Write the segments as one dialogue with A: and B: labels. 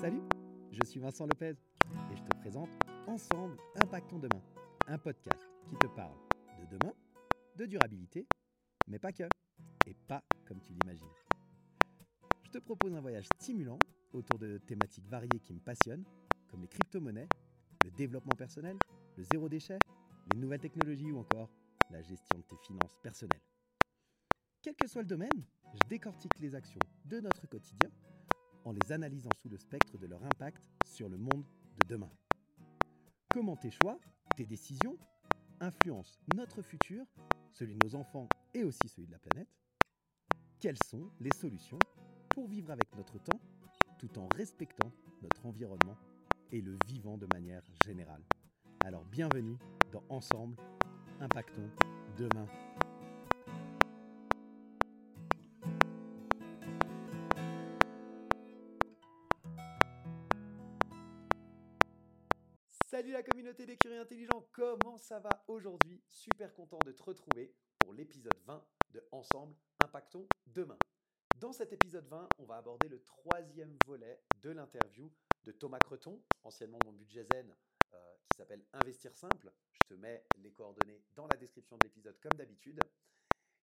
A: Salut, je suis Vincent Lopez et je te présente Ensemble Impactons Demain, un podcast qui te parle de demain, de durabilité, mais pas que, et pas comme tu l'imagines. Je te propose un voyage stimulant autour de thématiques variées qui me passionnent, comme les crypto-monnaies, le développement personnel, le zéro déchet, les nouvelles technologies ou encore la gestion de tes finances personnelles. Quel que soit le domaine, je décortique les actions de notre quotidien en les analysant sous le spectre de leur impact sur le monde de demain. Comment tes choix, tes décisions, influencent notre futur, celui de nos enfants et aussi celui de la planète? Quelles sont les solutions pour vivre avec notre temps tout en respectant notre environnement et le vivant de manière générale? Alors bienvenue dans Ensemble, impactons demain. Salut la communauté des curieux intelligents, comment ça va aujourd'hui? Super content de te retrouver pour l'épisode 20 de Ensemble, impactons demain. Dans cet épisode 20, on va aborder le troisième volet de l'interview de Thomas Creton, anciennement mon budget zen, euh, qui s'appelle Investir simple. Je te mets les coordonnées dans la description de l'épisode comme d'habitude.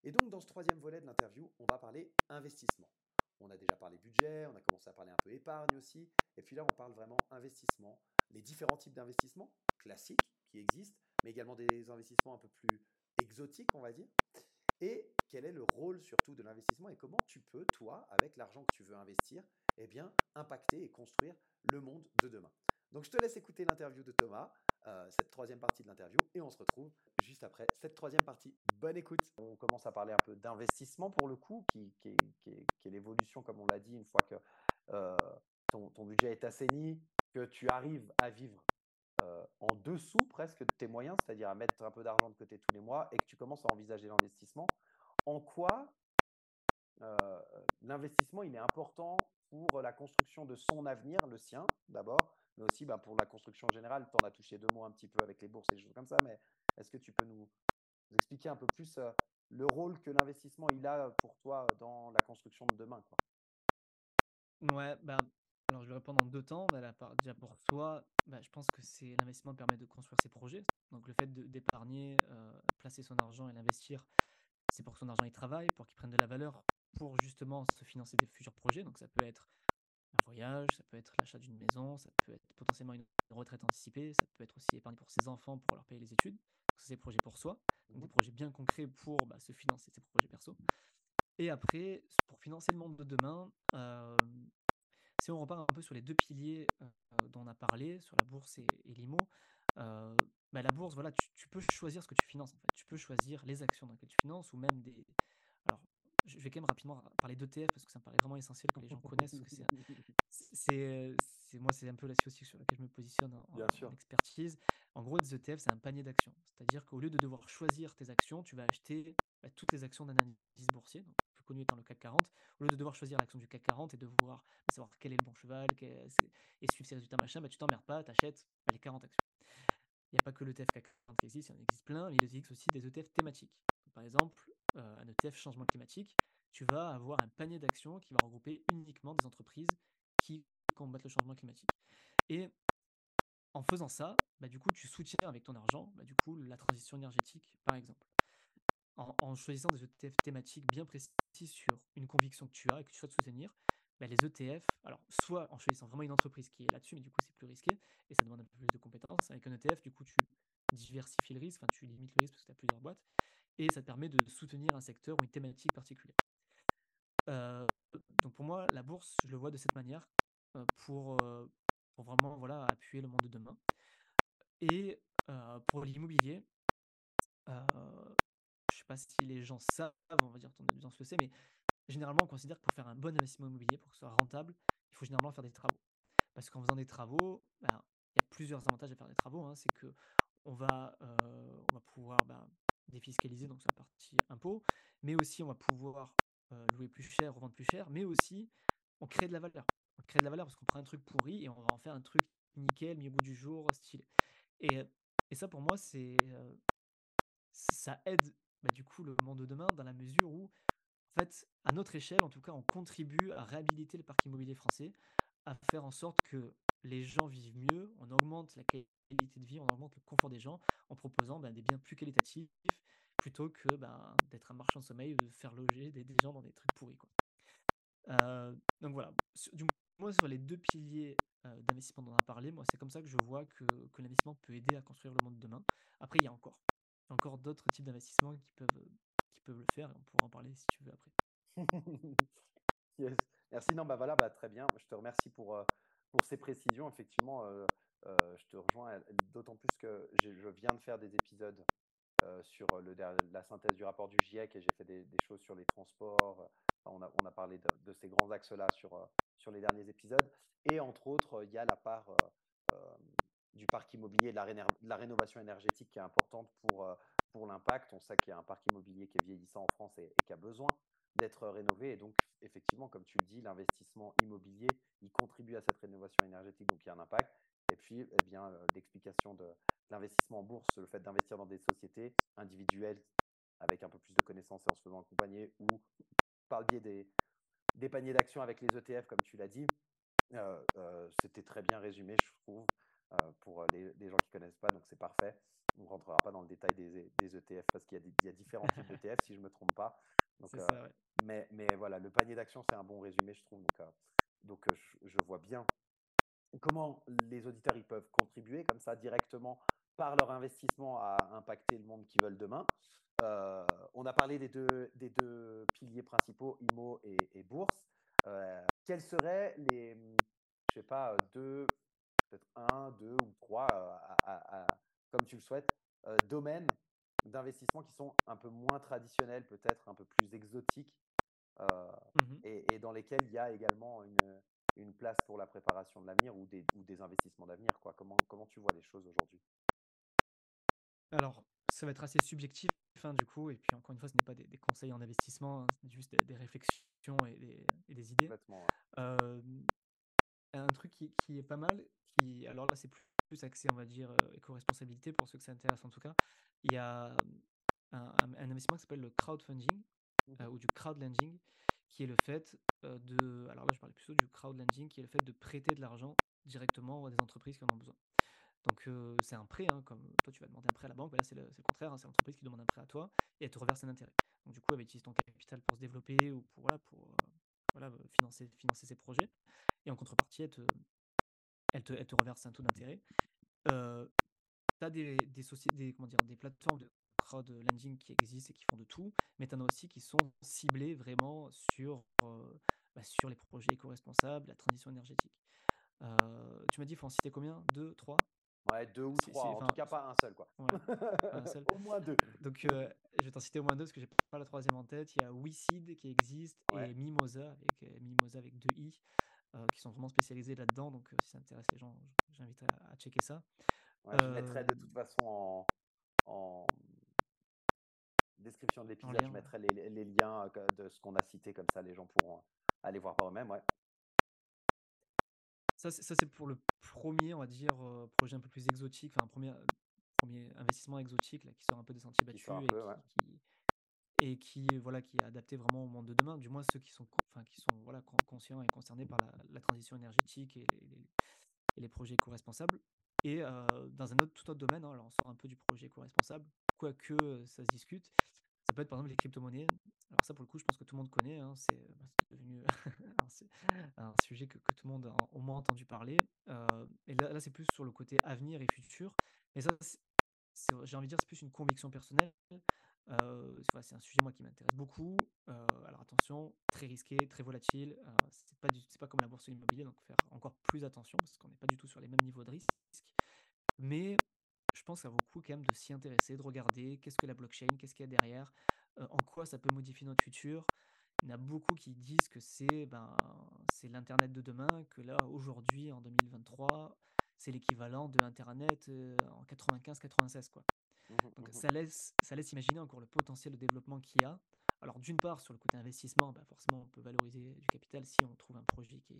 A: Et donc dans ce troisième volet de l'interview, on va parler investissement. On a déjà parlé budget, on a commencé à parler un peu épargne aussi, et puis là on parle vraiment investissement, les différents types d'investissements classiques qui existent, mais également des investissements un peu plus exotiques, on va dire. Et quel est le rôle surtout de l'investissement et comment tu peux, toi, avec l'argent que tu veux investir, eh bien, impacter et construire le monde de demain? Donc je te laisse écouter l'interview de Thomas, euh, cette troisième partie de l'interview, et on se retrouve juste après cette troisième partie. Bonne écoute. On commence à parler un peu d'investissement pour le coup, qui, est, l'évolution, comme on l'a dit, une fois que euh, ton, budget est assaini, que tu arrives à vivre en dessous presque de tes moyens, c'est-à-dire à mettre un peu d'argent de côté tous les mois, et que tu commences à envisager l'investissement, en quoi l'investissement il est important pour la construction de son avenir, le sien d'abord, mais aussi bah, pour la construction générale? Tu en as touché deux mots un petit peu avec les bourses et des choses comme ça, mais est-ce que tu peux nous, expliquer un peu plus le rôle que l'investissement il a pour toi dans la construction de demain
B: Ouais, bah, alors je vais répondre en deux temps. Bah, la part, déjà pour toi, bah, je pense que c'est l'investissement permet de construire ses projets. Donc le fait d'épargner, euh, placer son argent et l'investir, c'est pour que son argent il travaille, pour qu'il prenne de la valeur, pour justement se financer des futurs projets. Donc ça peut être un voyage, ça peut être l'achat d'une maison, ça peut être potentiellement une retraite anticipée, ça peut être aussi épargner pour ses enfants pour leur payer les études. Ça c'est des projets pour soi, donc des projets bien concrets pour bah, se financer ses projets perso. Et après, pour financer le monde de demain, euh, si on repart un peu sur les deux piliers dont on a parlé, sur la bourse et, et l'IMO, euh, bah, la bourse, voilà, tu, tu, peux choisir ce que tu finances. En fait. Tu peux choisir les actions dans lesquelles tu finances ou même des. Alors, je vais quand même rapidement parler d'ETF parce que ça me paraît vraiment essentiel que les gens connaissent. c'est, c'est, moi, c'est un peu la aussi sur laquelle je me positionne en, en expertise. En gros, les ETF, c'est un panier d'actions. C'est-à-dire qu'au lieu de devoir choisir tes actions, tu vas acheter bah, toutes les actions d'un indice boursier, donc plus connu étant le CAC 40. Au lieu de devoir choisir l'action du CAC 40 et de voir bah, savoir quel est le bon cheval et suivre ses résultats, machin, bah, tu t'emmerdes pas, tu achètes bah, les 40 actions. Il n'y a pas que l'ETF CAC 40 qui existe, il y en existe plein, mais il existe aussi des ETF thématiques. par exemple, euh, un ETF changement climatique, tu vas avoir un panier d'actions qui va regrouper uniquement des entreprises qui combattent le changement climatique. Et en faisant ça, bah, du coup, tu soutiens avec ton argent, bah, du coup, la transition énergétique, par exemple. En, choisissant des ETF thématiques bien précis sur une conviction que tu as et que tu souhaites soutenir, bah, les ETF, alors soit en choisissant vraiment une entreprise qui est là-dessus, mais du coup c'est plus risqué et ça demande un peu plus de compétences. Avec un ETF, du coup tu diversifies le risque, enfin tu limites le risque parce que tu as plusieurs boîtes et ça te permet de soutenir un secteur ou une thématique particulière. Euh, donc pour moi, la bourse, je le vois de cette manière euh, pour, euh, pour vraiment voilà, appuyer le monde de demain. Et pour l'immobilier, euh, je ne sais pas si les gens savent, on va dire ton audience le sait, mais généralement, on considère que pour faire un bon investissement immobilier, pour que ce soit rentable, il faut généralement faire des travaux. Parce qu'en faisant des travaux, ben, il y a plusieurs avantages à faire des travaux. Hein. C'est que on va, euh, on va pouvoir ben, défiscaliser, donc la partie impôt, mais aussi on va pouvoir euh, louer plus cher, revendre plus cher, mais aussi on crée de la valeur. On crée de la valeur parce qu'on prend un truc pourri et on va en faire un truc nickel, mis au bout du jour, stylé. Et, et ça, pour moi, c'est euh, ça aide bah, du coup le monde de demain dans la mesure où en fait, à notre échelle, en tout cas, on contribue à réhabiliter le parc immobilier français à faire en sorte que les gens vivent mieux, on augmente la qualité de vie, on augmente le confort des gens en proposant ben, des biens plus qualitatifs plutôt que ben, d'être un marchand de sommeil ou de faire loger des, gens dans des trucs pourris. Euh, donc voilà, du moins sur les deux piliers euh, d'investissement dont on a parlé, moi c'est comme ça que je vois que l'investissement peut aider à construire le monde de demain. Après, il y a encore, encore d'autres types d'investissements qui peuvent, le faire, on pourra en parler si tu veux après.
A: Merci, non, bah voilà, bah, très bien. Je te remercie pour, ces précisions. Effectivement, je te rejoins d'autant plus que je viens de faire des épisodes sur la synthèse du rapport du GIEC et j'ai fait des, choses sur les transports, on, a, parlé de, ces grands axes-là sur, les derniers épisodes. Et entre autres, il y a la part du parc immobilier, de la, rénovation énergétique qui est importante pour, pour l'impact. On sait qu'il y a un parc immobilier qui est vieillissant en France et, qui a besoin d'être rénové. Et donc, effectivement, comme tu le dis, l'investissement immobilier, il contribue à cette rénovation énergétique, donc il y a un impact. Et puis, eh bien, l'explication de l'investissement en bourse, le fait d'investir dans des sociétés individuelles avec un peu plus de connaissances et en se faisant accompagner ou par le biais des, paniers d'actions avec les ETF, comme tu l'as dit. Euh, euh, c'était très bien résumé, je trouve, euh, pour les, les, gens qui ne connaissent pas, donc c'est parfait. On ne rentrera pas dans le détail des, des ETF parce qu'il y, y, a différents types d'ETF, si je ne me trompe pas. Donc, ça, ouais. mais, mais voilà, le panier d'actions, c'est un bon résumé, je trouve. Donc, donc je, je, vois bien comment les auditeurs ils peuvent contribuer comme ça directement par leur investissement à impacter le monde qu'ils veulent demain. Euh, on a parlé des deux, des deux piliers principaux, IMO et, bourse. Euh, quels seraient les, je sais pas, deux, peut-être un, deux ou trois, comme tu le souhaites, domaines d'investissement qui sont un peu moins traditionnels, peut-être un peu plus exotiques, mmh et, dans lesquels il y a également une, une place pour la préparation de l'avenir ou des, ou des investissements d'avenir. Comment, comment tu vois les choses aujourd'hui?
B: Alors, ça va être assez subjectif Hein, du coup, et puis encore une fois, ce n'est pas des, conseils en investissement, hein, c'est juste des, réflexions et des, idées. Euh, un truc qui, qui, est pas mal, qui, alors là, c'est plus, plus axé, on va dire, euh, éco-responsabilité pour ceux que ça intéresse en tout cas. Il y a un, un investissement qui s'appelle le crowdfunding euh, ou du crowdlending, qui est le fait de, alors là, je parlais plutôt du crowdlending, qui est le fait de prêter de l'argent directement à des entreprises qui en ont besoin. Donc c'est un prêt, hein, comme toi tu vas demander un prêt à la banque, là c'est le, contraire, hein, c'est l'entreprise qui demande un prêt à toi et elle te reverse un intérêt. Donc du coup elle va utiliser ton capital pour se développer ou pour, voilà, pour voilà, financer, financer ses projets. Et en contrepartie, elle te, elle te, elle te reverse un taux d'intérêt. Euh, tu as des, des, des, comment dire, des plateformes de crowd lending qui existent et qui font de tout, mais tu en as aussi qui sont ciblées vraiment sur, bah, sur les projets éco-responsables, la transition énergétique. Euh, tu m'as dit, il faut en citer combien? Deux, trois?
A: Ouais, deux ou trois, en tout cas pas un seul quoi.
B: un seul.
A: au moins deux.
B: Donc euh, je vais t'en citer au moins deux parce que j'ai pas la troisième en tête. Il y a WeSeed qui existe et Mimosa avec Mimosa avec deux i qui sont vraiment spécialisés là-dedans. Donc si ça intéresse les gens, j'invite à, checker ça.
A: je mettrai de toute façon en, en description de l'épisode, je mettrai les, les, liens de ce qu'on a cité comme ça, les gens pourront aller voir par eux-mêmes. Ouais.
B: Ça, c'est pour le premier, on va dire, euh, projet un peu plus exotique, enfin, un premier, premier investissement exotique là, qui sort un peu des sentiers battus et, qui, voilà, qui est adapté vraiment au monde de demain, du moins ceux qui sont, enfin, qui sont voilà, conscients et concernés par la, transition énergétique et les, projets éco-responsables. Et dans un autre, tout autre domaine, hein, alors on sort un peu du projet éco-responsable, quoique ça se discute, ça peut être par exemple les crypto-monnaies. Alors ça, pour le coup, je pense que tout le monde connaît. Hein, c'est bah, devenu un, sujet que, tout le monde a au moins entendu parler. Et là, c'est plus sur le côté avenir et futur. Mais ça, j'ai envie de dire, c'est plus une conviction personnelle. Euh, c'est un sujet moi qui m'intéresse beaucoup. Euh, alors attention, très risqué, très volatile. c'est pas c'est pas comme la bourse de l'immobilier, donc faire encore plus attention parce qu'on n'est pas du tout sur les mêmes niveaux de risque. Mais je pense que ça vaut le quand même de s'y intéresser, de regarder qu'est-ce que la blockchain, qu'est-ce qu'il y a derrière, euh, en quoi ça peut modifier notre futur. Il y en a beaucoup qui disent que c'est ben, c'est l'Internet de demain, que là, aujourd'hui, en 2023, c'est l'équivalent de Internet euh, en 95-96. quoi. Mmh Donc mmh ça laisse, ça laisse imaginer encore le potentiel de développement qu'il y a. Alors d'une part, sur le côté investissement, ben, forcément, on peut valoriser du capital si on trouve un projet qui,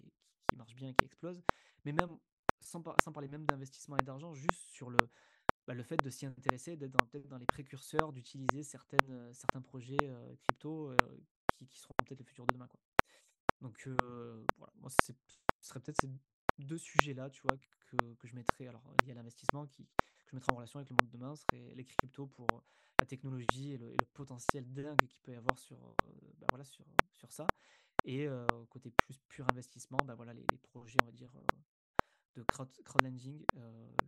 B: qui, marche bien, qui explose. Mais même, sans, sans parler même d'investissement et d'argent, juste sur le, bah, le fait de s'y intéresser, d'être peut-être dans les précurseurs, d'utiliser certaines, euh, certains projets euh, crypto euh, qui, qui, seront peut-être le futur de demain. Quoi. Donc voilà, moi ce serait peut-être ces deux sujets-là, tu vois, que, que je mettrais, alors liés à l'investissement, qui, que je mettrais en relation avec le monde de demain, serait les cryptos pour la technologie et le, potentiel dingue qu'il peut y avoir sur, bah voilà, sur, sur ça. Et côté plus pur investissement, bah voilà, les, les projets, on va dire, de crowd, crowdlending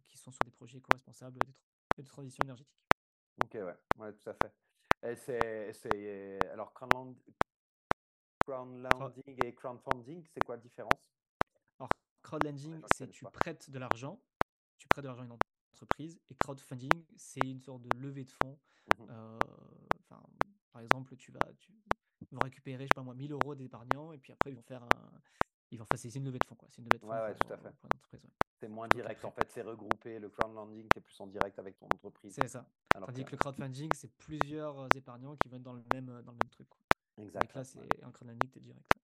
B: qui sont sur des projets éco-responsables et de, transition énergétique.
A: Ok, ouais, ouais tout à fait. Et c'est, alors, crowdland, crowdlending et crowdfunding, c'est quoi la différence?
B: Alors, crowdlending, c'est tu prêtes de l'argent, tu prêtes de l'argent à une entreprise, et crowdfunding, c'est une sorte de levée de fonds. Mmh par exemple, tu vas, tu vas récupérer, je sais pas moi, 1000 euros d'épargnants, et puis après, ils vont faire un, ils vont, c'est une levée de fonds, quoi. C'est une levée de fonds.
A: Ouais, ouais, tout à fait. C'est moins direct, en fait, c'est regroupé. Le crowdfunding, es plus en direct avec ton entreprise.
B: C'est ça. Tandis que, le crowdfunding, c'est plusieurs épargnants qui vont être dans le même, dans le même truc. Quoi. Exact. Donc là, c'est un crowdfunding, direct.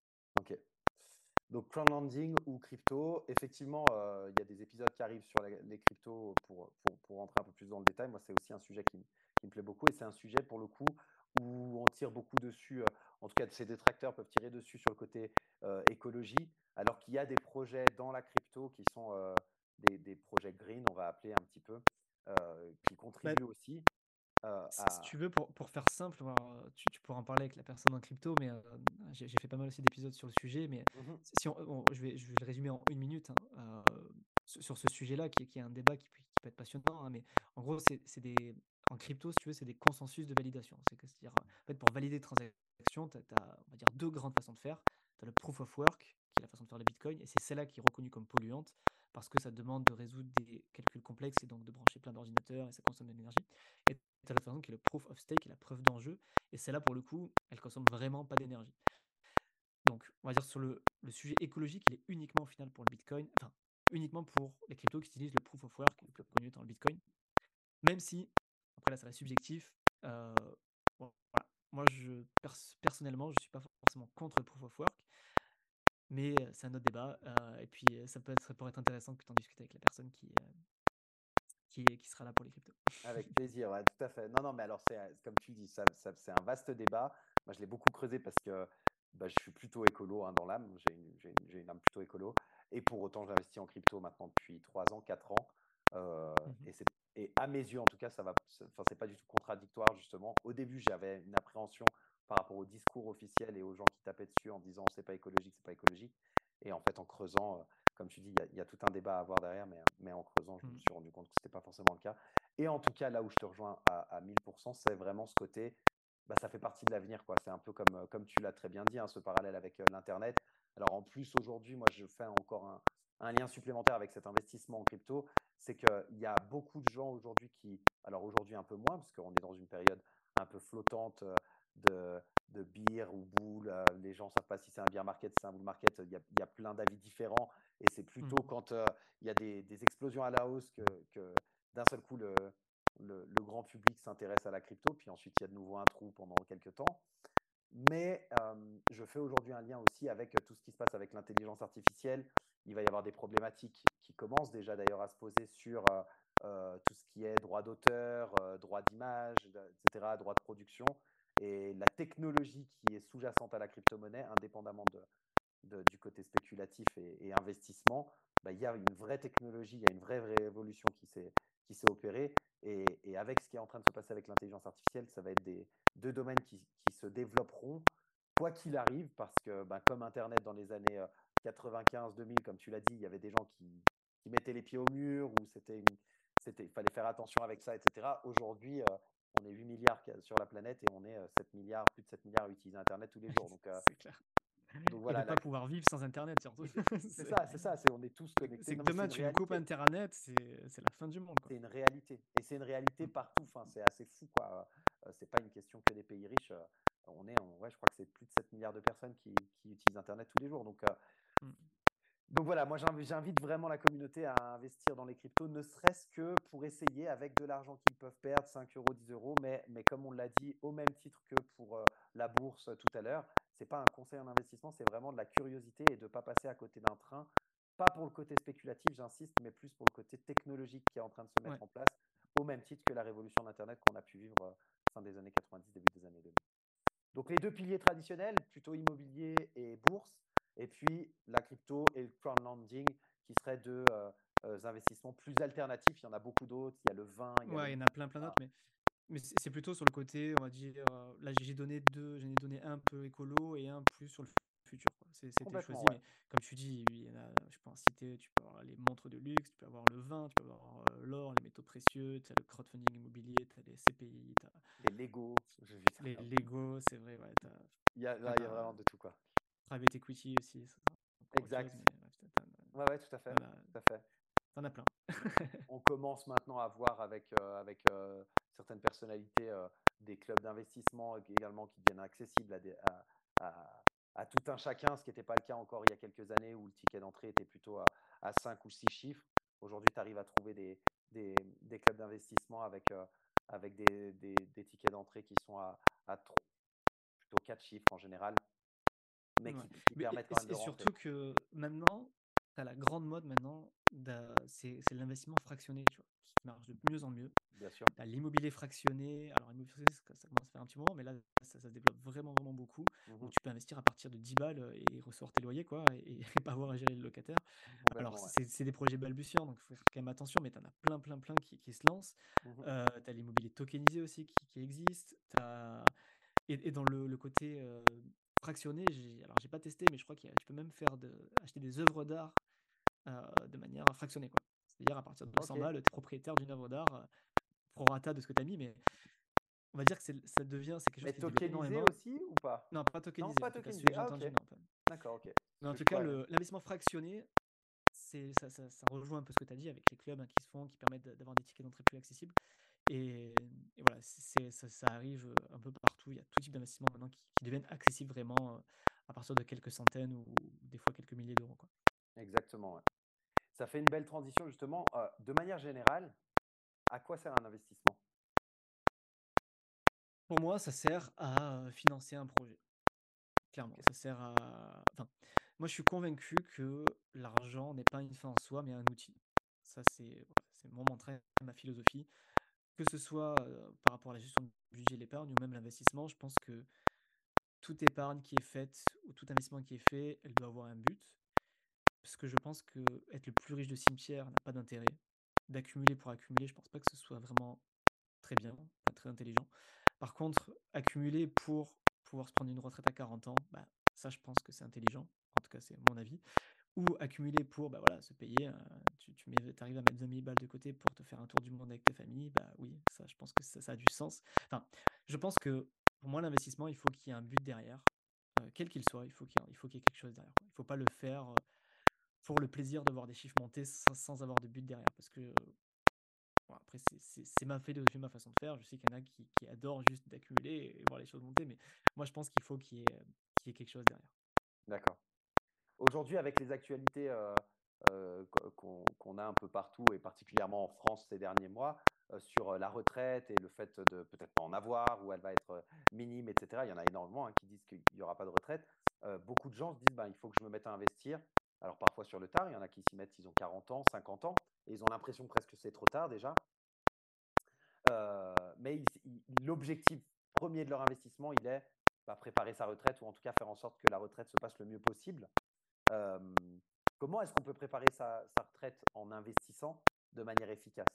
A: Donc, crowdfunding ou crypto, effectivement, euh, il y a des épisodes qui arrivent sur les, cryptos pour, pour, pour, rentrer un peu plus dans le détail. Moi, c'est aussi un sujet qui, qui me plaît beaucoup et c'est un sujet, pour le coup, où on tire beaucoup dessus, euh, en tout cas ces détracteurs peuvent tirer dessus sur le côté euh, écologie, alors qu'il y a des projets dans la crypto qui sont euh, des, des, projets green, on va appeler un petit peu, qui bah, contribuent aussi.
B: Si tu veux, pour, pour faire simple, tu, tu, pourras en parler avec la personne en crypto, mais j'ai fait pas mal aussi d'épisodes sur le sujet, mais mmh si on, je, vais, je vais le résumer en une minute. Hein, sur ce sujet-là, qui, qui, est un débat qui, peut être passionnant, hein, mais en gros, c'est des, en crypto, si tu veux, c'est des consensus de validation. C'est-à-dire, en fait, pour valider des transactions, tu as, on va dire, deux grandes façons de faire. Tu as le proof of work, qui est la façon de faire le Bitcoin, et c'est celle-là qui est reconnue comme polluante, parce que ça demande de résoudre des calculs complexes et donc de brancher plein d'ordinateurs, et ça consomme de l'énergie. Et tu as la façon qui est le proof of stake, qui est la preuve d'enjeu, et celle-là, pour le coup, elle consomme vraiment pas d'énergie. Donc, on va dire sur le, le, sujet écologique, il est uniquement au final pour le Bitcoin, enfin, uniquement pour les cryptos qui utilisent le proof of work, le plus connu étant le Bitcoin. Même si après, là, ça reste subjectif. Euh, Moi, je, personnellement, je ne suis pas forcément contre le proof of work, mais euh, c'est un autre débat. Euh, et puis, ça peut être, pour être intéressant que tu en discutes avec la personne qui, qui, qui, sera là pour les cryptos.
A: Avec plaisir, ouais, tout à fait. Non, non, mais alors, comme tu dis, ça, ça, c'est un vaste débat. Moi, je l'ai beaucoup creusé parce que bah, je suis plutôt écolo hein, dans l'âme. J'ai une, une, une, âme plutôt écolo. Et pour autant, j'investis en crypto maintenant depuis 3 ans, 4 ans. Euh, mmh et, et, à mes yeux, en tout cas, ça va. Enfin, c'est pas du tout contradictoire justement. Au début, j'avais une appréhension par rapport au discours officiel et aux gens qui tapaient dessus en disant c'est pas écologique, c'est pas écologique. Et en fait, en creusant, euh, comme tu dis, il y, a tout un débat à avoir derrière, mais, mais en creusant, je me mmh. suis rendu compte que c'était pas forcément le cas. Et en tout cas, là où je te rejoins à, 1000%, c'est vraiment ce côté. Bah, ça fait partie de l'avenir. quoi. C'est un peu comme, euh, comme tu l'as très bien dit, hein, ce parallèle avec l'Internet. Alors en plus, aujourd'hui, moi, je fais encore un, un lien supplémentaire avec cet investissement en crypto, c'est qu'il y a beaucoup de gens aujourd'hui qui, alors aujourd'hui un peu moins, parce qu'on est dans une période un peu flottante euh, de, de beer ou boule, euh, les gens ne savent pas si c'est un beer market, si c'est un bull market, il y a, il y a plein d'avis différents, et c'est plutôt mmh. quand euh, il y a des, des, explosions à la hausse que, que d'un seul coup le, le, grand public s'intéresse à la crypto, puis ensuite il y a de nouveau un trou pendant quelques temps. Mais je fais aujourd'hui un lien aussi avec tout ce qui se passe avec l'intelligence artificielle. Il va y avoir des problématiques qui commencent déjà d'ailleurs à se poser sur tout ce qui est droit d'auteur, droit d'image, etc., droit de production. Et la technologie qui est sous-jacente à la crypto-monnaie, indépendamment du côté spéculatif et, investissement, bah, il y a une vraie technologie, il y a une vraie, révolution qui s'est qui s'est opérée. Et, et, avec ce qui est en train de se passer avec l'intelligence artificielle, ça va être des deux domaines qui, se développeront, quoi qu'il arrive, parce que ben, comme Internet dans les années 95-2000, euh, comme tu l'as dit, il y avait des gens qui, qui mettaient les pieds au mur, ou c'était il fallait faire attention avec ça, etc. Aujourd'hui, euh, on est 8 milliards sur la planète et on est 7 euh, milliards, plus de 7 milliards à utiliser Internet tous les jours. Donc,
B: c'est clair. Donc voilà, et ne pas pouvoir vivre sans Internet surtout.
A: c'est ça, c'est ça, on est tous connectés.
B: C'est que demain tu coupes Internet, c'est la fin du monde.
A: C'est une réalité, et c'est une réalité partout. Enfin, c'est assez fou, quoi. c'est pas une question que des pays riches on est, en, ouais, je crois que c'est plus de 7 milliards de personnes qui, utilisent Internet tous les jours. Donc, euh, mm. donc voilà, moi j'invite vraiment la communauté à investir dans les cryptos, ne serait-ce que pour essayer avec de l'argent qu'ils peuvent perdre, 5 euros, 10 euros, mais, mais comme on l'a dit, au même titre que pour euh, la bourse tout à l'heure, c'est pas un conseil en investissement, c'est vraiment de la curiosité et de ne pas passer à côté d'un train. Pas pour le côté spéculatif, j'insiste, mais plus pour le côté technologique qui est en train de se mettre en place, au même titre que la révolution d'Internet qu'on a pu vivre euh, fin des années 90, début des années 2000. Donc les deux piliers traditionnels, plutôt immobilier et bourse, Et puis la crypto et le crowdlending qui seraient deux investissements plus alternatifs. Il y en a beaucoup d'autres. Il y a le vin.
B: Il y, ouais, il y en a plein, plein d'autres. Mais, mais c'est plutôt sur le côté, on va dire, là j'ai donné deux, j'en ai donné un peu écolo et un plus sur le futur. C'était choisi, mais comme tu dis, il y en a, je peux en citer, tu peux avoir les montres de luxe, tu peux avoir le vin, tu peux avoir l'or, les métaux précieux, tu as le crowdfunding immobilier, tu as les CPI, tu
A: as les Lego.
B: Les Lego, c'est vrai, ouais.
A: il, y a, là, il y a vraiment de tout, quoi.
B: Private equity aussi.
A: exact. ouais, ouais, tout à fait. Tout à fait.
B: T'en as plein.
A: on commence maintenant à voir avec, avec certaines personnalités des clubs d'investissement également qui deviennent accessibles à, des, à à tout un chacun, ce qui n'était pas le cas encore il y a quelques années où le ticket d'entrée était plutôt à, à 5 ou 6 chiffres. Aujourd'hui, tu arrives à trouver des, des, des clubs d'investissement avec, euh, avec des, des, tickets d'entrée qui sont à, à plutôt 4 chiffres en général, mais qui, permettent quand même
B: et, surtout que maintenant, tu as la grande mode maintenant, c'est l'investissement fractionné, tu vois, qui marche de mieux en mieux.
A: Bien sûr.
B: L'immobilier fractionné, alors l'immobilier fractionné, ça, commence à faire un petit moment, mais là, ça, se développe vraiment, vraiment beaucoup. Mmh tu peux investir à partir de 10 balles et recevoir tes loyers, quoi, et, pas avoir à gérer le locataire. alors, c'est des projets balbutiants, donc il faut faire quand même attention, mais tu en as plein, plein, plein qui, qui se lancent. Mmh euh, tu as l'immobilier tokenisé aussi qui, qui existe. As... Et, et, dans le, le côté euh, fractionné, alors j'ai pas testé, mais je crois que tu peux même faire de, acheter des œuvres d'art de manière fractionnée. C'est-à-dire à partir de 200 balles, tu es propriétaire d'une œuvre d'art euh, pro rata de ce que tu as mis, mais on va dire que ça devient c'est quelque chose
A: mais tokenisé aussi ou pas?
B: Non, pas tokenisé.
A: Non, pas tokenisé. Ah, D'accord, ok.
B: Mais en tout cas, l'investissement fractionné, ça, ça, ça, rejoint un peu ce que tu as dit avec les clubs hein, qui se font, qui permettent d'avoir des tickets d'entrée plus accessibles. Et, voilà, ça, ça, arrive un peu partout. Il y a tout type d'investissement maintenant qui, qui, deviennent accessibles vraiment euh, à partir de quelques centaines ou des fois quelques milliers d'euros.
A: Exactement. Ouais ça fait une belle transition justement. Euh, de manière générale, à quoi sert un investissement?
B: Pour moi, ça sert à financer un projet. Clairement, ça sert à. Enfin, moi, je suis convaincu que l'argent n'est pas une fin en soi, mais un outil. Ça, c'est mon mantra, ma philosophie. Que ce soit euh, par rapport à la gestion du budget, l'épargne ou même l'investissement, je pense que toute épargne qui est faite ou tout investissement qui est fait, elle doit avoir un but parce que je pense que être le plus riche de cimetière n'a pas d'intérêt. D'accumuler pour accumuler, je pense pas que ce soit vraiment très bien, pas très intelligent. Par contre, accumuler pour pouvoir se prendre une retraite à 40 ans, bah, ça je pense que c'est intelligent, en tout cas c'est mon avis. Ou accumuler pour bah, voilà, se payer, tu, tu arrives à mettre 20 000 balles de côté pour te faire un tour du monde avec ta famille, bah oui, ça je pense que ça, a du sens. Enfin, je pense que pour moi l'investissement, il faut qu'il y ait un but derrière, euh, quel qu'il soit, il faut qu'il y, ait quelque chose derrière. Il ne faut pas le faire pour le plaisir de voir des chiffres monter sans, avoir de but derrière. Parce que après, c'est ma façon de faire. Je sais qu'il y en a qui, qui adorent juste d'accumuler et voir les choses monter, mais moi je pense qu'il faut qu'il y, ait quelque chose derrière.
A: D'accord. Aujourd'hui, avec les actualités euh, euh, qu'on a un peu partout, et particulièrement en France ces derniers mois, euh, sur la retraite et le fait de peut-être pas en avoir, ou elle va être minime, etc., il y en a énormément hein, qui disent qu'il n'y aura pas de retraite. beaucoup de gens se disent ben, il faut que je me mette à investir alors parfois sur le tard, il y en a qui s'y mettent, ils ont 40 ans, 50 ans, et ils ont l'impression presque que c'est trop tard déjà. Euh, mais l'objectif premier de leur investissement, il est bah, préparer sa retraite ou en tout cas faire en sorte que la retraite se passe le mieux possible. Euh, comment est-ce qu'on peut préparer sa, retraite en investissant de manière efficace?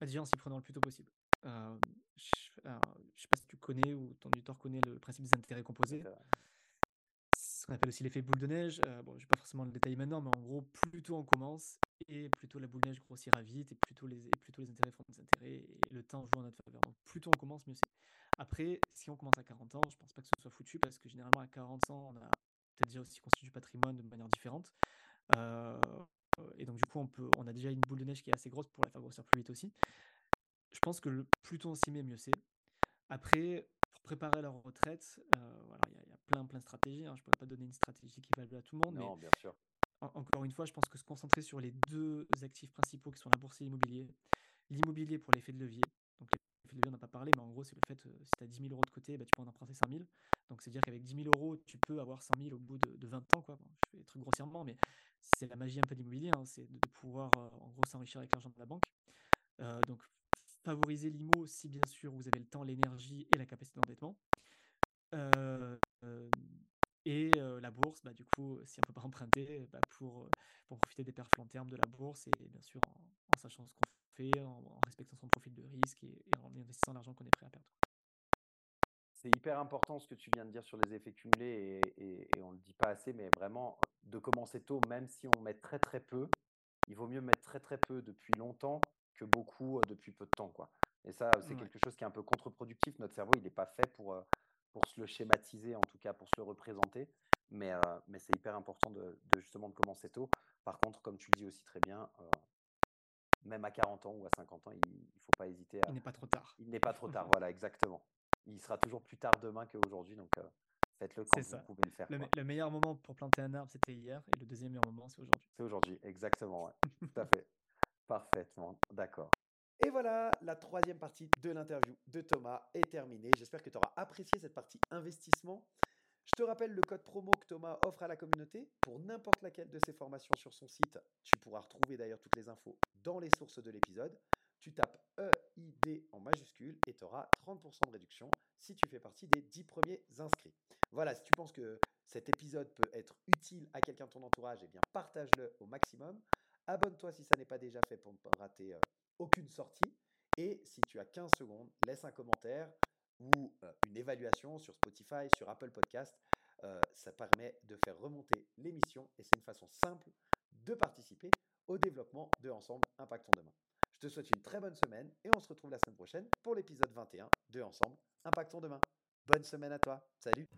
B: Bah, Déjà en s'y prenant le plus tôt possible. Euh, je ne sais pas si tu connais ou ton auditeur connaît le principe des intérêts composés ce qu'on appelle aussi l'effet boule de neige. Euh, bon, je vais pas forcément le détailler maintenant, mais en gros, plus tôt on commence, et plutôt la boule de neige grossira vite, et plutôt les, intérêts font des intérêts, et le temps joue en notre faveur. Donc plus tôt on commence, mieux c'est. Après, si on commence à 40 ans, je pense pas que ce soit foutu, parce que généralement à 40 ans, on a peut-être déjà aussi constitué du patrimoine de manière différente. Et donc du coup, on, a déjà une boule de neige qui est assez grosse pour la faire grossir plus vite aussi. Je pense que le plus on s'y met, mieux c'est. Après, pour préparer leur retraite, euh, plein, plein de stratégies. Hein. Je ne pourrais pas donner une stratégie qui valable à tout le monde.
A: Non,
B: mais
A: bien sûr.
B: encore une fois, je pense que se concentrer sur les deux actifs principaux qui sont la bourse et l'immobilier. L'immobilier pour l'effet de levier. Donc, l'effet de levier, on n'a pas parlé, mais en gros, c'est le fait, euh, si tu as 10 000 euros de côté, bah, tu peux en emprunter 5 000. Donc, c'est-à-dire qu'avec 10 000 euros, tu peux avoir 100 000 au bout de, 20 ans. Quoi. je fais des trucs grossièrement, mais c'est la magie un peu de l'immobilier. Hein. c'est de, pouvoir, euh, en gros, s'enrichir avec l'argent de la banque. donc, favoriser l'IMO si bien sûr vous avez le temps, l'énergie et la capacité d'endettement. Et la bourse, bah, du coup, si on ne peut pas emprunter, bah, pour, pour profiter des perfs long terme de la bourse et bien sûr en, sachant ce qu'on fait, en, respectant son profil de risque et, en investissant l'argent qu'on est prêt à perdre.
A: C'est hyper important ce que tu viens de dire sur les effets cumulés et, et on ne le dit pas assez, mais vraiment de commencer tôt, même si on met très très peu, il vaut mieux mettre très très peu depuis longtemps que beaucoup depuis peu de temps. Quoi. Et ça, c'est quelque chose qui est un peu contre-productif. Notre cerveau, il n'est pas fait pour, pour se le schématiser, en tout cas pour se le représenter. Mais, mais c'est hyper important de, justement de commencer tôt. Par contre, comme tu le dis aussi très bien, même à 40 ans ou à 50 ans, il ne faut pas hésiter à.
B: Il n'est pas trop tard.
A: Il n'est pas trop tard, voilà, exactement. Il sera toujours plus tard demain qu'aujourd'hui, donc faites-le quand vous pouvez le faire.
B: Le, meilleur moment pour planter un arbre, c'était hier, et le deuxième meilleur moment, c'est aujourd'hui.
A: C'est aujourd'hui, exactement, ouais. tout à fait. Parfaitement, d'accord. Et voilà, la troisième partie de l'interview de Thomas est terminée. J'espère que tu auras apprécié cette partie investissement. Je te rappelle le code promo que Thomas offre à la communauté pour n'importe laquelle de ses formations sur son site. Tu pourras retrouver d'ailleurs toutes les infos dans les sources de l'épisode. Tu tapes EID en majuscule et tu auras 30% de réduction si tu fais partie des 10 premiers inscrits. Voilà, si tu penses que cet épisode peut être utile à quelqu'un de ton entourage, eh bien partage-le au maximum. Abonne-toi si ça n'est pas déjà fait pour ne pas rater euh, aucune sortie. Et si tu as 15 secondes, laisse un commentaire ou une évaluation sur Spotify, sur Apple Podcast. Ça permet de faire remonter l'émission et c'est une façon simple de participer au développement de Ensemble Impactons Demain. Je te souhaite une très bonne semaine et on se retrouve la semaine prochaine pour l'épisode 21 de Ensemble Impactons Demain. Bonne semaine à toi. Salut